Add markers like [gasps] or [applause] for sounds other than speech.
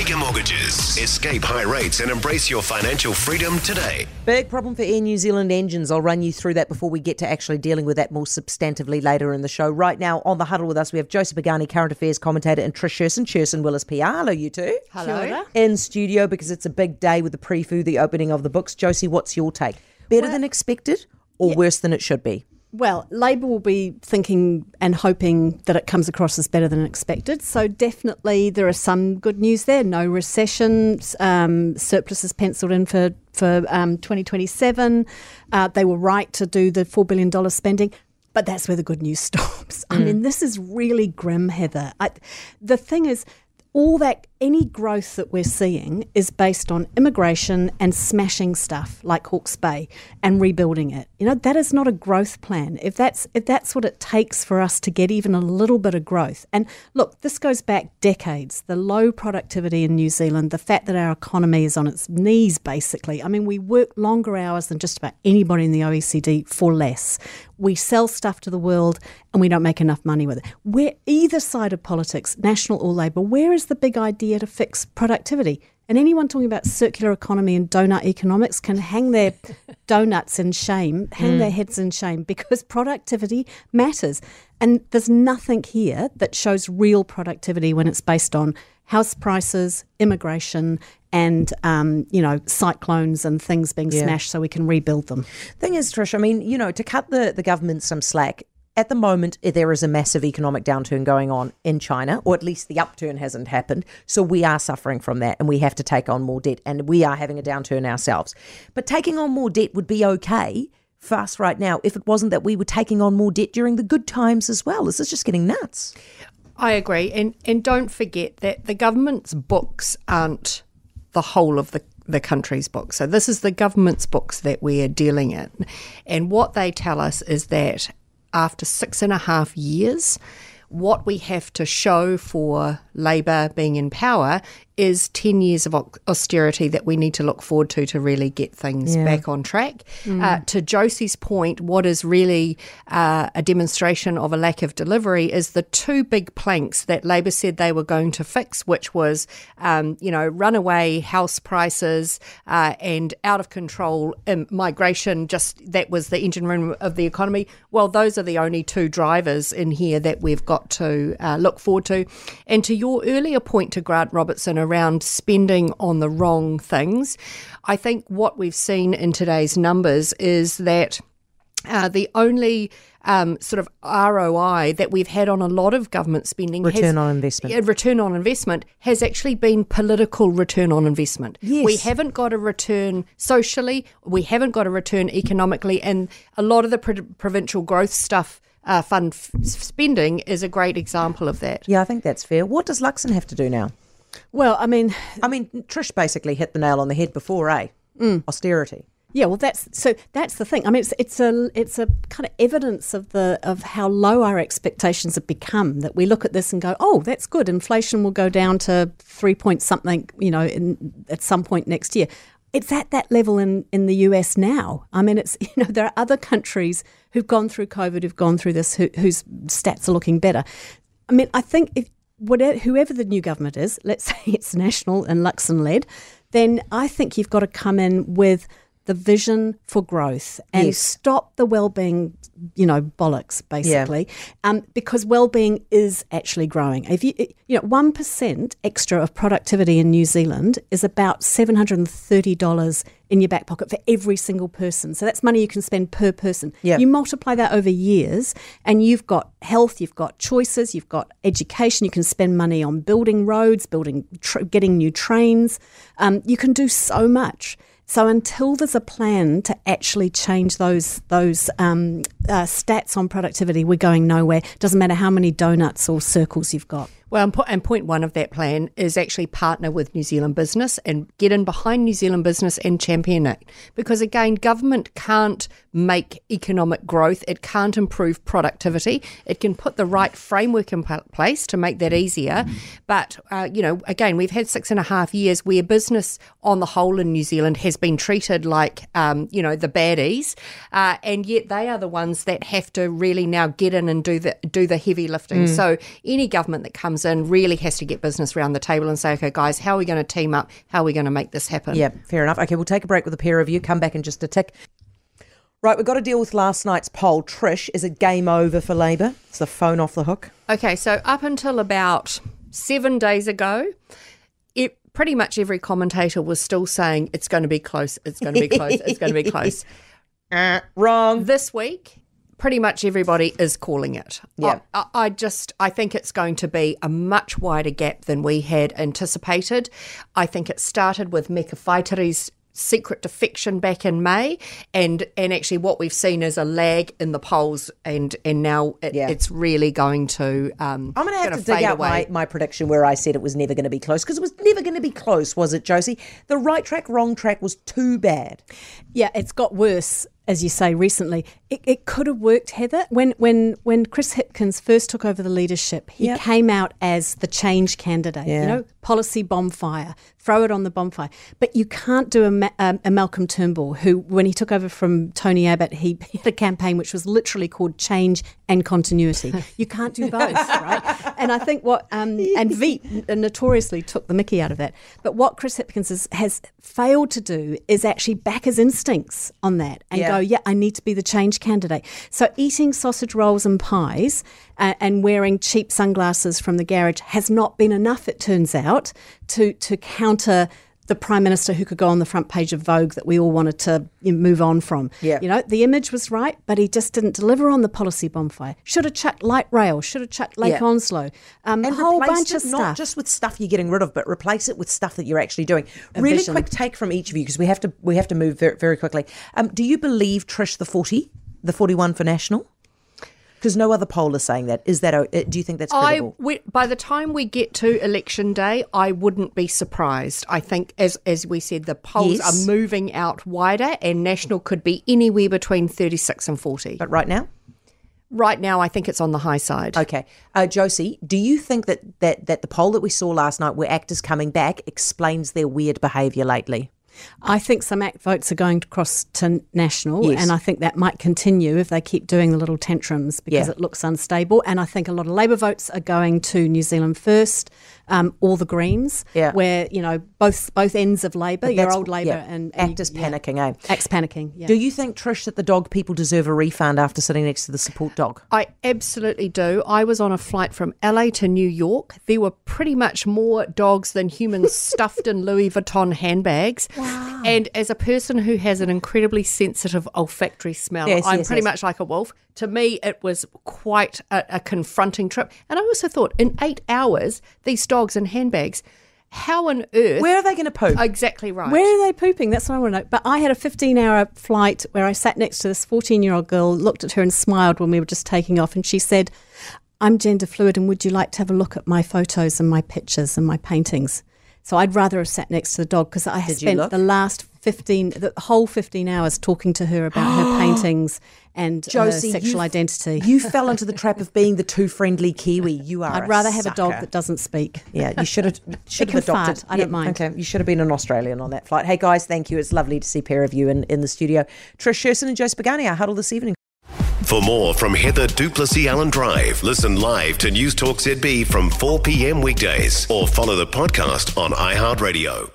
Mega Mortgages. Escape high rates and embrace your financial freedom today. Big problem for Air New Zealand engines. I'll run you through that before we get to actually dealing with that more substantively later in the show. Right now, on the huddle with us, we have Josie Pagani, current affairs commentator, and Trish Sherson, Sherson Willis PR. Hello, you two. Hello. In studio because it's a big day with the PREFU, the opening of the books. Josie, what's your take? Better Well- than expected or worse than it should be? Well, Labour will be thinking and hoping that it comes across as better than expected. So, definitely, there are some good news there. No recession, um, surplus is penciled in for, for um, 2027. Uh, they were right to do the $4 billion spending. But that's where the good news [laughs] stops. I mean, this is really grim, Heather. I, the thing is, all that any growth that we're seeing is based on immigration and smashing stuff like Hawke's Bay and rebuilding it. You know, that is not a growth plan. If that's if that's what it takes for us to get even a little bit of growth. And look, this goes back decades. The low productivity in New Zealand, the fact that our economy is on its knees basically. I mean, we work longer hours than just about anybody in the OECD for less. We sell stuff to the world and we don't make enough money with it. Where either side of politics, national or labor, where is the big idea to fix productivity? And anyone talking about circular economy and donut economics can hang their [laughs] donuts in shame, hang their mm. heads in shame because productivity matters. And there's nothing here that shows real productivity when it's based on house prices, immigration, and um, you know cyclones and things being Yeah. smashed so we can rebuild them. Thing is, Trish, I mean, you know, to cut the, the government some slack, at the moment, eh, there is a massive economic downturn going on in China, or at least the upturn hasn't happened. So we are suffering from that and we have to take on more debt and we are having a downturn ourselves. But taking on more debt would be okay for us right now if it wasn't that we were taking on more debt during the good times as well. This is just getting nuts. I agree, and and don't forget that the government's books aren't the whole of the the country's books. So this is the government's books that we are dealing in, and what they tell us is that after six and a half years. What we have to show for Labour being in power is 10 years of austerity that we need to look forward to to really get things back on track. Uh, to Josie's point, what is really uh, a demonstration of a lack of delivery is the two big planks that Labour said they were going to fix, which was, um, you know, runaway house prices uh, and out of control migration. Just that was the engine room of the economy. Well, those are the only two drivers in here that we've got to uh, look forward to. And to your earlier point to Grant Robertson around spending on the wrong things, I think what we've seen in today's numbers is that. Uh, the only um, sort of ROI that we've had on a lot of government spending has- Return on investment. Return on investment has actually been political return on investment. Yes. We haven't got a return socially, we haven't got a return economically, and a lot of the pro- provincial growth stuff. Uh, fund f- spending is a great example of that. Yeah, I think that's fair. What does Luxon have to do now? Well, I mean, I mean, Trish basically hit the nail on the head before, eh? Austerity. Yeah, well, that's so. That's the thing. I mean, it's it's a it's a kind of evidence of the of how low our expectations have become. That we look at this and go, "Oh, that's good. Inflation will go down to three point something, you know, in, at some point next year." It's at that level in in the US now. I mean, it's [laughs] you know there are other countries who've gone through COVID, who've gone through this, who, whose stats are looking better. I mean, I think if whatever whoever the new government is, let's [laughs] say it's national and Luxon led, then I think you've got to come in with the vision for growth and Yes. stop the well-being, you know, bollocks basically, um, because well-being is actually growing. If you, you know, one percent extra of productivity in New Zealand is about seven hundred and thirty dollars in your back pocket for every single person. So that's money you can spend per person. Yeah. You multiply that over years, and you've got health, you've got choices, you've got education. You can spend money on building roads, building, tr- getting new trains. Um, you can do so much. So until there's a plan to actually change those those um, uh, stats on productivity, we're going nowhere. Doesn't matter how many donuts or circles you've got. Well, and, po- and point one of that plan is actually partner with New Zealand business and get in behind New Zealand business and champion it. Because again, government can't make economic growth, it can't improve productivity. It can put the right framework in pl- place to make that easier. But, uh, you know, again, we've had six and a half years where business on the whole in New Zealand has been treated like, um, you know, the baddies. Uh, and yet they are the ones that have to really now get in and do the, do the heavy lifting. So any government that comes comes in, really has to get business around the table and say, okay, guys, how are we going to team up? How are we going to make this happen? Yeah, fair enough. Okay, we'll take a break with a pair of you. Come back in just a tick. Right, we've got to deal with last night's poll. Trish, is it game over for Labour? Is the phone off the hook? Okay, so up until about seven days ago, it pretty much every commentator was still saying it's going to be close, it's going to be close, it's going to be close. Uh, [laughs] wrong. This week, pretty much everybody is calling it. Yeah. I, I just I think it's going to be a much wider gap than we had anticipated. I think it started with Meka Whaitiri's secret defection back in May, and and actually what we've seen is a lag in the polls, and and now it, Yeah. it's really going to. Um, I'm going to have gonna to dig fade out my, my prediction where I said it was never going to be close because it was never going to be close, was it, Josie? The right track, wrong track was too bad. Yeah, it's got worse, as you say, recently. It, it could have worked, Heather. When when when Chris Hipkins first took over the leadership, he Yep. came out as the change candidate. Yeah. You know, policy bonfire, throw it on the bonfire. But you can't do a, um, a Malcolm Turnbull, who, when he took over from Tony Abbott, he, [laughs] he had a campaign which was literally called Change and Continuity. You can't do both, [laughs] right? And I think what um, and Veep notoriously took the Mickey out of that. But what Chris Hipkins has, has failed to do is actually back his instincts on that and Yeah. go, yeah, I need to be the change candidate. So eating sausage rolls and pies uh, and wearing cheap sunglasses from the garage has not been enough, it turns out, to to counter. The prime minister who could go on the front page of Vogue that we all wanted to move on from. Yeah. You know, the image was right, but he just didn't deliver on the policy bonfire. Should have chucked light rail. Should have chucked Lake Yeah. Onslow. Um, a whole bunch it of not just with stuff you're getting rid of, but replace it with stuff that you're actually doing. really vision. quick take from each of you because we have to we have to move very, very quickly. Um, do you believe Trish the forty, the forty one for national? Because no other poll is saying that. Is that? uh, Do you think that's I credible? we, by the time we get to election day, I wouldn't be surprised. I think, as as we said, the polls Yes. are moving out wider, and national could be anywhere between thirty six and forty. but right now, right now, I think it's on the high side. okay. Uh, Josie, do you think that, that that the poll that we saw last night, where actors coming back, explains their weird behaviour lately? I think some ACT votes are going across to national, Yes. and I think that might continue if they keep doing the little tantrums because Yeah. it looks unstable. And I think a lot of Labour votes are going to New Zealand First, um, or the Greens, Yeah. where you know both both ends of Labour, your old Labour yeah, and, and actors yeah. panicking, eh? ACT's panicking. Yeah. Do you think Trish that the dog people deserve a refund after sitting next to the support dog? I absolutely do. I was on a flight from LA to New York. There were pretty much more dogs than humans [laughs] stuffed in Louis Vuitton handbags. Wow. And as a person who has an incredibly sensitive olfactory smell, Yes, I'm yes, pretty yes. much like a wolf. To me, it was quite a, a confronting trip. And I also thought, in eight hours, these dogs in handbags, how on earth? Where are they going to poop? Exactly right. Where are they pooping? That's what I want to know. But I had a 15 hour flight where I sat next to this 14 year old girl, looked at her and smiled when we were just taking off. And she said, I'm gender fluid and would you like to have a look at my photos and my pictures and my paintings? So I'd rather have sat next to the dog because I Did spent the last 15, the whole 15 hours talking to her about her [gasps] paintings and Josie, her sexual you- identity. You fell into the trap of being the too friendly Kiwi. You are. I'd a rather have a dog that doesn't speak. Yeah, you should have. [laughs] Should can have adopted. fart, I don't mind. Okay, you should have been an Australian on that flight. Hey guys, thank you. It's lovely to see a pair of you in, in the studio. Trish Sherson and Josie Pagani, our huddle this evening. For more from Heather du Plessis-Allan Drive, listen live to Newstalk ZB from 4 p.m. weekdays or follow the podcast on iHeartRadio.